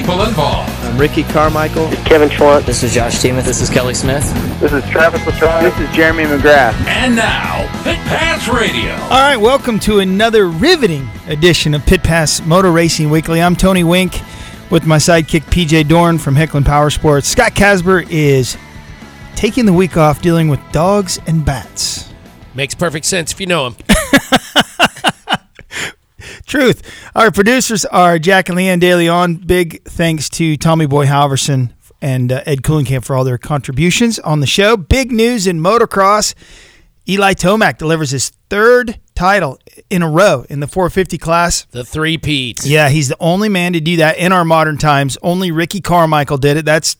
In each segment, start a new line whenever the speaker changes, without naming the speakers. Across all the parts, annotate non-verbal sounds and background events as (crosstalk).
people involved.
I'm Ricky Carmichael.
Kevin Schwantz.
This is Josh Teemuth.
This is Kelly Smith.
This is Travis Latrobe.
This is Jeremy McGrath.
And now, Pit Pass Radio.
All right, welcome to another riveting edition of Pit Pass Motor Racing Weekly. I'm Tony Wink with my sidekick PJ Dorn from Hicklin Power Sports. Scott Casper is taking the week off dealing with dogs and bats.
Makes perfect sense if you know him. (laughs)
Truth. Our producers are Jack and Leanne Daly on. Big thanks to Tommy Boy Halverson and uh, Ed Coolingham for all their contributions on the show. Big news in motocross. Eli Tomac delivers his third title in a row in the 450 class.
The three Pete's.
Yeah, he's the only man to do that in our modern times. Only Ricky Carmichael did it. That's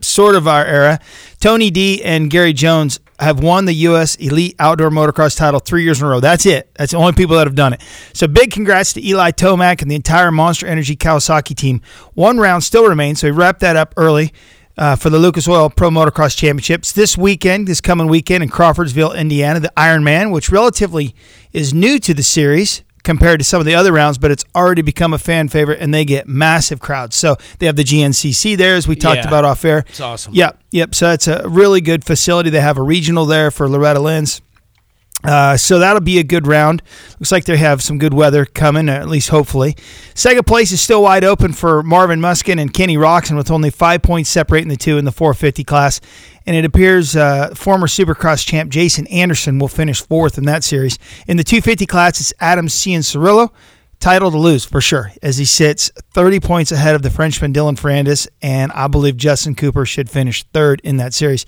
sort of our era. Tony D and Gary Jones have won the U.S. Elite Outdoor Motocross title three years in a row. That's it. That's the only people that have done it. So big congrats to Eli Tomac and the entire Monster Energy Kawasaki team. One round still remains, so we wrapped that up early. Uh, for the Lucas Oil Pro Motocross Championships this weekend, this coming weekend in Crawfordsville, Indiana, the Ironman, which relatively is new to the series, compared to some of the other rounds, but it's already become a fan favorite and they get massive crowds. So they have the GNCC there, as we talked
Yeah.
about off air.
It's awesome.
Yep, yep. So it's a really good facility. They have a regional there for Loretta Lynn's. Uh, so that'll be a good round. Looks like they have some good weather coming, at least hopefully. Second place is still wide open for Marvin Musquin and Kenny Roczen, with only five points separating the two in the 450 class. And it appears uh, former Supercross champ Jason Anderson will finish fourth in that series. In the 250 class, it's Adam Cianciarulo. Title to lose for sure, as he sits 30 points ahead of the Frenchman Dylan Ferrandis, and I believe Justin Cooper should finish third in that series.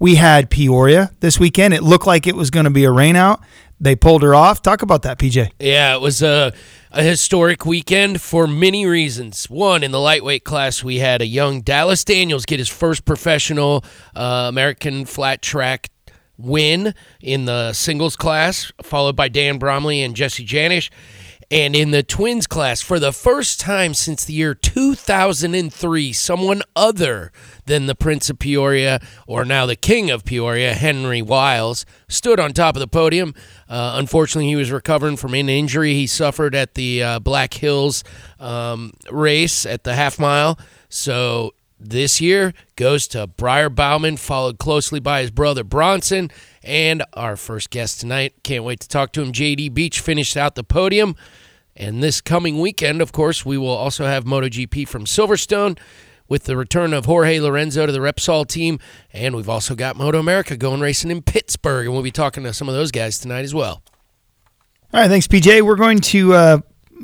We had Peoria this weekend. It looked like it was going to be a rainout. They pulled her off. Talk about that, PJ.
Yeah, it was a, a historic weekend for many reasons. One, in the lightweight class, we had a young Dallas Daniels get his first professional uh, American flat track win in the singles class, followed by Dan Bromley and Jesse Janisch. And in the twins class, for the first time since the year 2003, someone other than the Prince of Peoria, or now the King of Peoria, Henry Wiles, stood on top of the podium. Uh, unfortunately, he was recovering from an injury he suffered at the uh, Black Hills um, race at the half mile. So this year goes to Briar Bauman, followed closely by his brother Bronson. And our first guest tonight, can't wait to talk to him. JD Beach finished out the podium. And this coming weekend, of course, we will also have MotoGP from Silverstone with the return of Jorge Lorenzo to the Repsol team. And we've also got Moto America going racing in Pittsburgh. And we'll be talking to some of those guys tonight as well.
All right, thanks, PJ. We're going to uh,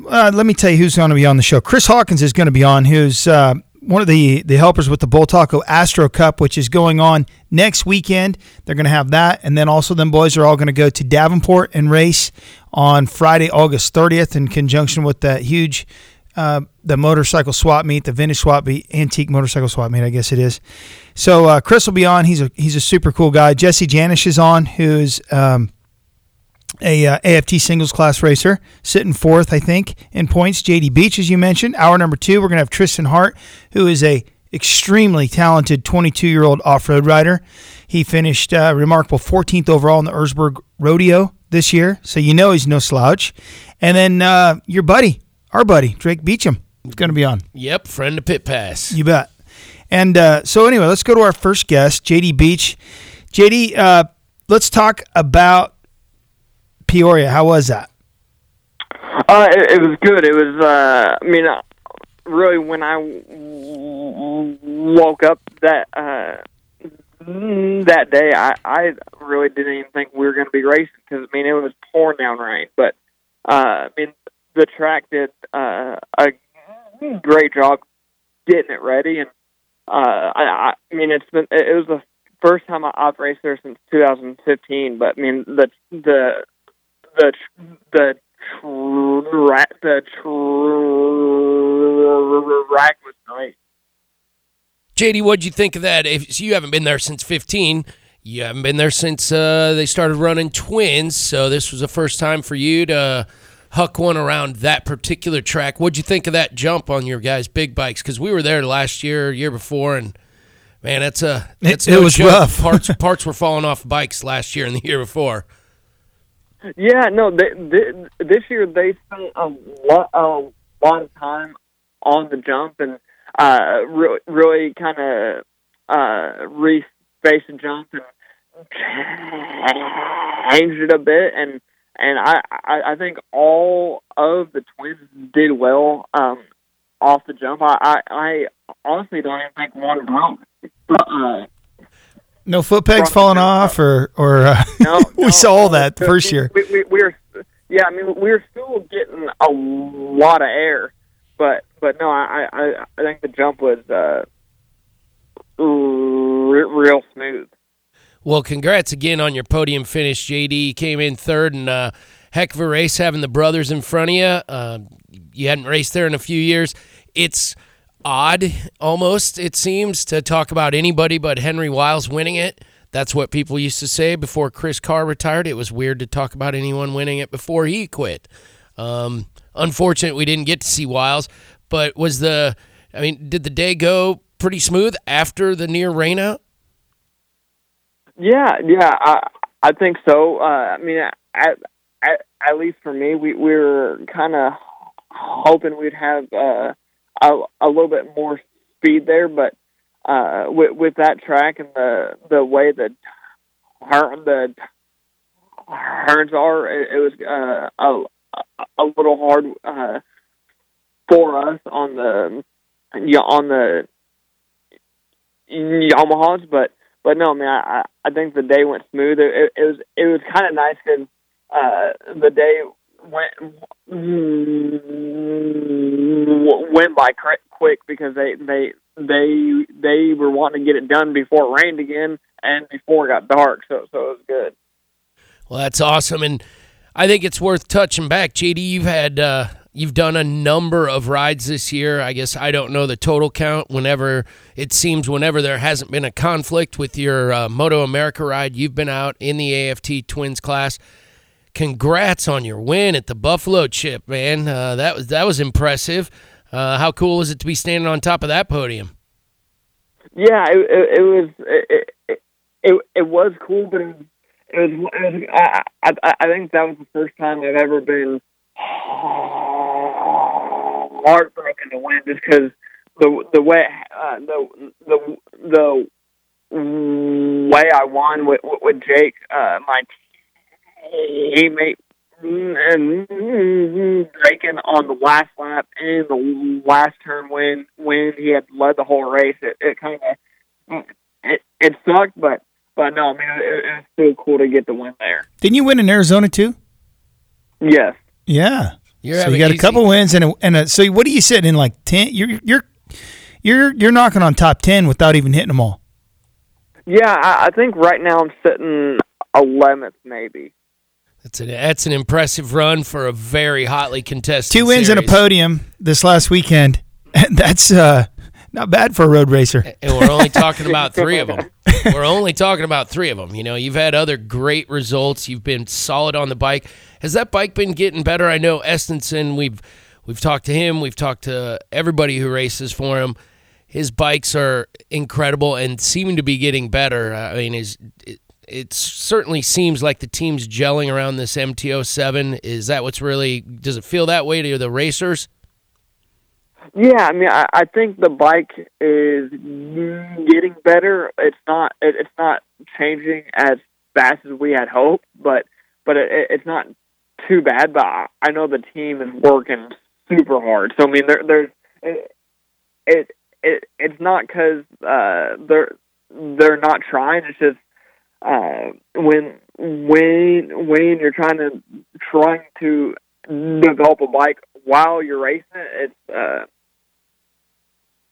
uh, let me tell you who's going to be on the show. Chris Hawkins is going to be on, who's uh, one of the the helpers with the Bultaco Astro Cup, which is going on next weekend. They're going to have that, and then also them boys are all going to go to Davenport and race on Friday, August 30th, in conjunction with that huge. Uh, the motorcycle swap meet, the vintage swap meet, antique motorcycle swap meet, I guess it is. So uh, Chris will be on. He's a he's a super cool guy. Jesse Janisch is on, who's um, a uh, AFT singles class racer, sitting fourth, I think, in points. JD Beach, as you mentioned. Hour number two, we're going to have Trystan Hart, who is a extremely talented 22 year old off road rider. He finished uh, remarkable 14th overall in the Erzberg Rodeo this year, so you know he's no slouch. And then uh, your buddy, our buddy, Drake Beecham, is going to be on.
Yep, friend of Pit Pass.
You bet. And uh, so, anyway, let's go to our first guest, JD Beach. JD, uh, let's talk about Peoria. How was that?
Uh, it, it was good. It was. Uh, I mean, uh, really, when I woke up that uh, that day, I I really didn't even think we were going to be racing because I mean it was pouring down rain. But uh, I mean, the track did uh, a great job getting it ready, and uh, I, I mean it's been it was the first time I- I've raced there since 2015. But I mean the the the the track the track was nice.
JD, what'd you think of that? If so you haven't been there since 15, you haven't been there since uh, they started running twins, so this was the first time for you to huck one around that particular track. What'd you think of that jump on your guys' big bikes? Because we were there last year, year before, and man, that's a that's
It-
no
it was
joke.
rough.
parts (laughs) parts were falling off bikes last year and the year before.
Yeah, no, they, they, this year they spent a lot, a lot of time on the jump, and uh, really, really kind of uh, reface the jump and changed it a bit, and and I, I I think all of the twins did well um, off the jump. I, I I honestly don't even think one broke. But, uh,
No foot pegs falling off, or or uh, (laughs)
no, (laughs)
we
no,
saw all
no,
that the first year.
We, we, we were, yeah, I mean, we were still getting a lot of air, but but no, I I, I think the jump was uh, re- real smooth.
Well, congrats again on your podium finish, JD. You came in third, and uh, heck of a race having the brothers in front of you. Uh, you hadn't raced there in a few years. It's odd, almost, it seems, to talk about anybody but Henry Wiles winning it. That's what people used to say before Chris Carr retired. It was weird to talk about anyone winning it before he quit. Um, unfortunate we didn't get to see Wiles, but was the, I mean, did the day go pretty smooth after the near rainout?
Yeah, yeah, I I think so. Uh, I mean, at, at at least for me, we we were kind of hoping we'd have uh, a a little bit more speed there, but uh, with with that track and the the way that turn the turns are, it, it was uh, a a little hard uh, for us on the on the Yamahas, but but no, man, I I think the day went smooth. It, it was it was kind of nice because uh, the day went went by quick because they they they they were wanting to get it done before it rained again and before it got dark. So so it was good.
Well, that's awesome, and I think it's worth touching back. JD, you've had uh, you've done a number of rides this year. I guess I don't know the total count. Whenever it seems, whenever there hasn't been a conflict with your uh, Moto America ride, you've been out in the AFT Twins class. Congrats on your win at the Buffalo Chip, man. Uh, that was that was impressive. Uh, how cool was it to be standing on top of that podium?
Yeah, it, it, it was it, it, it it was cool, but it was it was, it was I, I I think that was the first time I've ever been heartbroken to win, just because the the way uh, the the the way I won with with Jake, uh, my teammate, and mm, breaking on the last lap and the last turn when when he had led the whole race. It, it kind of mm, it, it sucked, but but no, I mean it, it was still cool to get the win there.
Didn't you win in Arizona too?
Yes.
Yeah.
You're
so you got a couple wins and a, and a, so what are you sitting in like ten? You're you're you're you're knocking on top ten without even hitting them all.
Yeah, I, I think right now I'm sitting eleventh, maybe.
That's an that's an impressive run for a very hotly contested.
Two wins and a podium this last weekend. (laughs) And that's uh, not bad for a road racer.
and (laughs) we're only talking about three of them. We're only talking about three of them. You know, you've had other great results. You've been solid on the bike. Has that bike been getting better? I know Estenson. We've we've talked to him. We've talked to everybody who races for him. His bikes are incredible and seem to be getting better. I mean, is it, certainly seems like the team's gelling around this MT-07. Is that what's really? Does it feel that way to the racers?
Yeah, I mean, I, I think the bike is getting better. It's not it, it's not changing as fast as we had hoped, but but it, it's not too bad. But I, I know the team is working super hard. So I mean, there there's it it, it it's not because uh, they're they're not trying. It's just uh, when when when you're trying to trying to develop a bike while you're racing it, it's uh,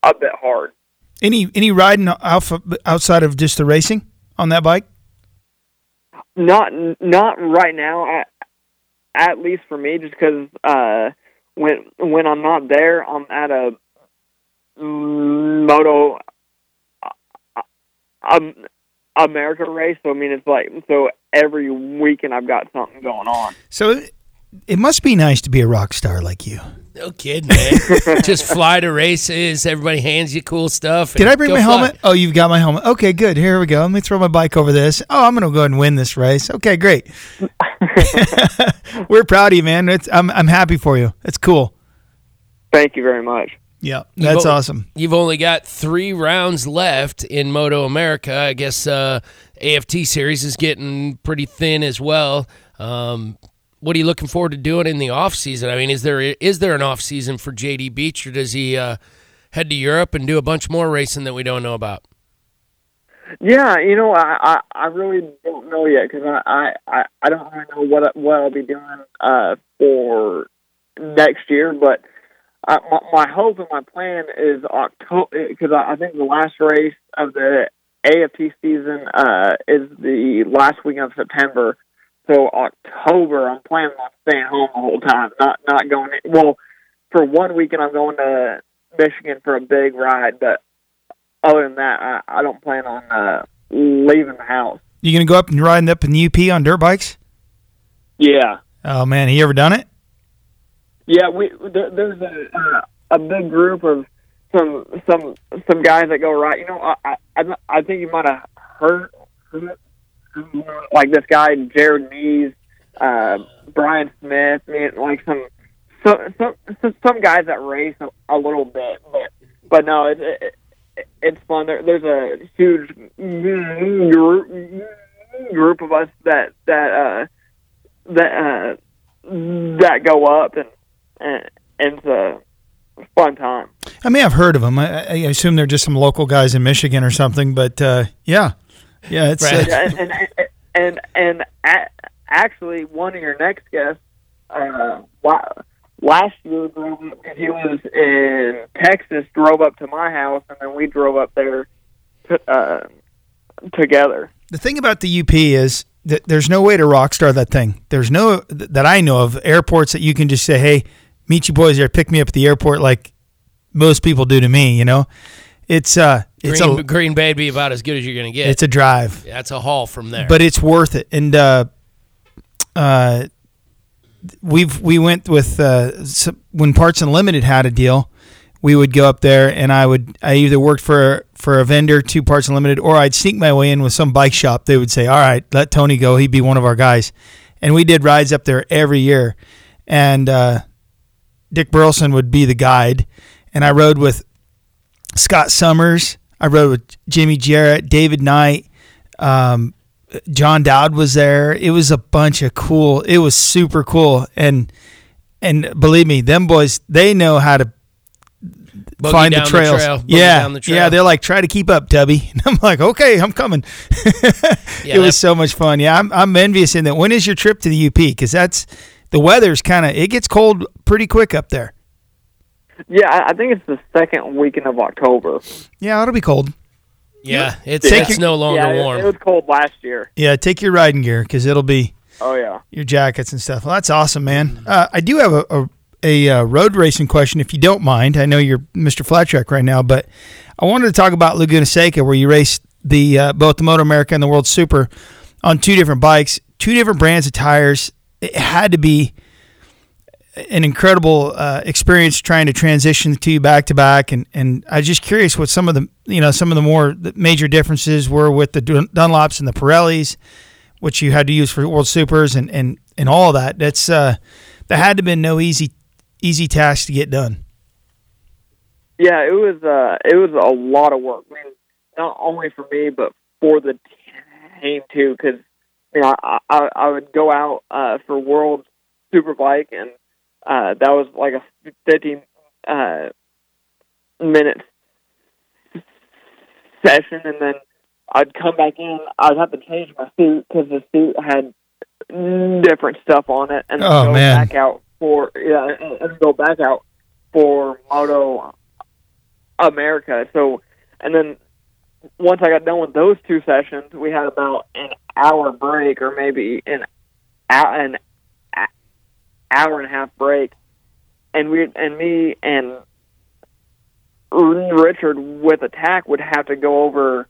a bit hard.
Any any riding alpha outside of just the racing on that bike?
Not not right now. At, at least for me, just because uh, when when I'm not there, I'm at a moto uh, um, America race. So I mean, it's like so every weekend I've got something going on.
So it, it must be nice to be a rock star like you.
No kidding, man. (laughs) Just fly to races. Everybody hands you cool stuff.
Did I bring my
fly.
helmet? Oh, you've got my helmet. Okay, good. Here we go. Let me throw my bike over this. Oh, I'm going to go ahead and win this race. Okay, great. (laughs) (laughs) We're proud of you, man. It's, I'm I'm happy for you. It's cool.
Thank you very much.
Yeah, that's
You've o-
awesome.
You've only got three rounds left in Moto America. I guess uh, AFT series is getting pretty thin as well. Um, what are you looking forward to doing in the off season? I mean, is there is there an off season for JD Beach, or does he uh, head to Europe and do a bunch more racing that we don't know about?
Yeah, you know, I I, I really don't know yet because I, I I don't really know what what I'll be doing uh, for next year, but uh, my, my hope and my plan is October because I, I think the last race of the AFT season uh, is the last week of September. So October, I'm planning on staying home the whole time, not not going. In, Well, for one weekend, I'm going to Michigan for a big ride, but other than that, I, I don't plan on uh, leaving the house.
You gonna go up and riding up in the UP on dirt bikes?
Yeah,
Oh man, have you ever done it?
Yeah. We there, there's a uh, a big group of some some some guys that go right. You know, I I, I think you might have heard, heard like this guy Jared Nees, uh, Brian Smith, I mean, like some some some some, guys that race a, a little bit, but but no, it, it, it's fun. There, there's a huge group group of us that that uh, that uh, that go up and and, and it's a fun time.
I mean, I've heard of them. I, I assume they're just some local guys in Michigan or something. But uh, yeah, yeah, it's
Right.
uh,
Yeah, and and and, and a, actually, one of your next guests, uh, last year, he was in Texas, drove up to my house, and then we drove up there to, uh, together.
the thing about the UP is that there's no way to rock star that thing. There's no that I know of airports that you can just say, "Hey, meet you boys there, pick me up at the airport," like most people do to me. You know, it's uh, it's
Green,
a
Green Bay be about as good as you're going to get.
it's a drive.
That's a haul from there.
but it's worth it. And uh, uh, we've we went with uh, s when Parts Unlimited had a deal. We would go up there, and I would I either worked for for a vendor to Parts Unlimited, or I'd sneak my way in with some bike shop. They would say, "All right, let Tony go. He'd be one of our guys," and we did rides up there every year. And uh, Dick Burleson would be the guide, and I rode with Scott Summers. I rode with Jimmy Jarrett, David Knight, um, John Dowd was there. It was a bunch of cool. It was super cool, and and believe me, them boys they know how to
Boogie
find the trails.
trail,
yeah,
down the trail.
yeah. They're like, try to keep up, Tubby. And (laughs) I'm like, okay, I'm coming. (laughs)
Yeah,
it was so much fun. Yeah, I'm, I'm envious in that. When is your trip to the UP? Because that's the weather's kind of it gets cold pretty quick up there.
Yeah, I, I think it's the second weekend of October.
Yeah, it'll be cold.
yeah, it's
Take
it's no longer
yeah,
warm.
It, was cold last year.
Yeah, take your riding gear because it'll be
Oh yeah.
your jackets and stuff. Well, that's awesome, man. Uh, I do have a, a, a uh, road racing question, if you don't mind. I know you're Mr. Flat Track right now, but I wanted to talk about Laguna Seca, where you raced the uh, both the Moto America and the World Super on two different bikes, two different brands of tires. It had to be an incredible uh, experience trying to transition two back to back, and and I was just curious what some of the you know some of the more major differences were with the Dunlops and the Pirellis which you had to use for World Supers and and and all that. That's uh, that had to been no easy easy task to get done.
Yeah, it was uh it was a lot of work. I mean, not only for me but for the team too, because you know I, I I would go out uh for World Superbike and uh that was like a fifteen uh minute session, and then I'd come back in. I'd have to change my suit because the suit had different stuff on it, and
Oh,
go
man.
back out for yeah, and, and go back out for Moto America. So, and then once I got done with those two sessions, we had about an hour break, or maybe an hou- an hour and a half break, and we and me and Richard with Attack would have to go over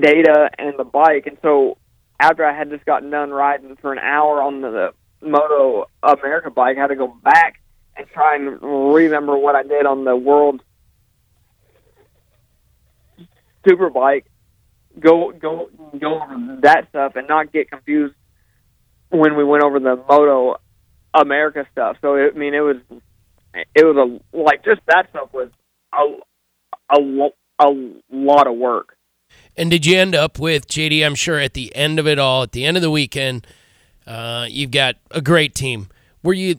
data and the bike, and so after I had just gotten done riding for an hour on the, the Moto America bike, I had to go back and try and remember what I did on the World Superbike. Go go go over that stuff and not get confused when we went over the Moto America stuff. So I mean, it was it was a like just that stuff was a a, a lot of work.
And did you end up with JD? I'm sure at the end of it all, at the end of the weekend, uh, you've got a great team. Were you?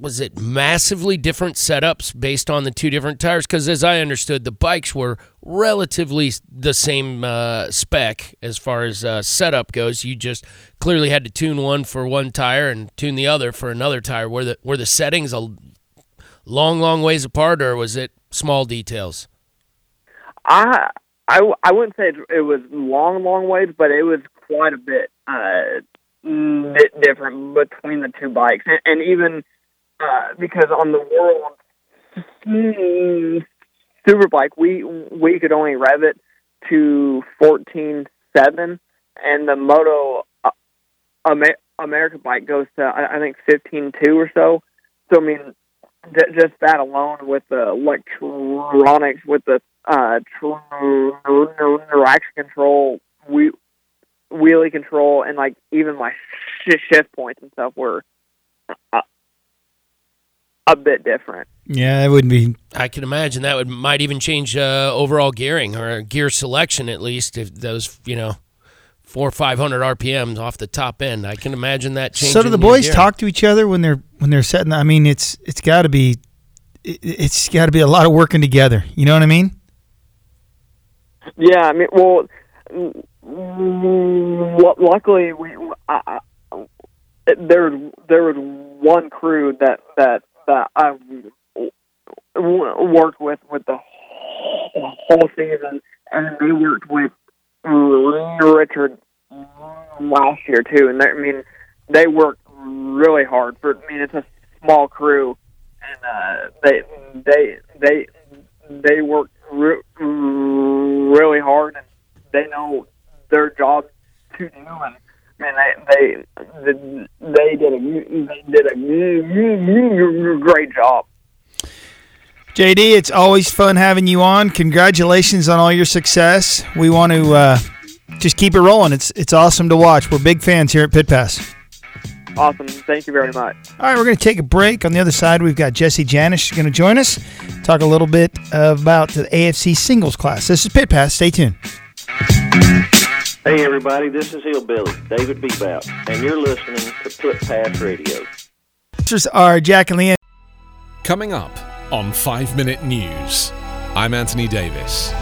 Was it massively different setups based on the two different tires? Because as I understood, the bikes were relatively the same uh, spec as far as uh, setup goes. You just clearly had to tune one for one tire and tune the other for another tire. Were the were the settings a long, long ways apart, or was it small details?
I I, I wouldn't say it, was long, long ways, but it was quite a bit uh, bit different between the two bikes, and, and even uh, because on the world superbike, we we could only rev it to fourteen seven, and the Moto uh, Amer- America bike goes to I, I think fifteen two or so. So I mean, th- just that alone with the electronics, with the uh, traction control, we wheelie control, and like even my sh- shift points and stuff were a bit different.
Yeah, that wouldn't be.
I can imagine that would might even change uh, overall gearing or gear selection at least if those you know four or five hundred RPMs off the top end. I can imagine that changing.
So do the boys
gear.
talk to each other when they're when they're setting? I mean, it's it's got to be it, it's got to be a lot of working together. You know what I mean?
Yeah, I mean, well, lu- luckily we I, I, there there was one crew that that that I w- worked with with the whole season, and they worked with Richard last year too. And I mean, they worked really hard for. I mean, it's a small crew, and uh, they they they they work re- really hard, and they know their job to do. And man, they they they did a they did a great job.
JD, it's always fun having you on. Congratulations on all your success. We want to uh, just keep it rolling. It's it's awesome to watch. We're big fans here at Pit Pass.
Awesome. Thank you very much.
All right, we're going to take a break. On the other side, we've got Jesse Janisch going to join us, talk a little bit about the AFT singles class. This is Pit Pass. Stay tuned.
Hey everybody, this is Hillbilly, David Bebout, and you're listening to Pit Pass Radio.
Sponsors are Jack and Leanne.
Coming up on 5 Minute News, I'm Anthony Davis.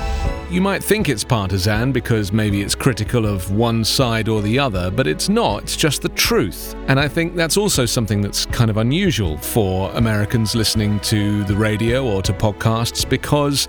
You might think it's partisan because maybe it's critical of one side or the other, but it's not. It's just the truth. And I think that's also something that's kind of unusual for Americans listening to the radio or to podcasts because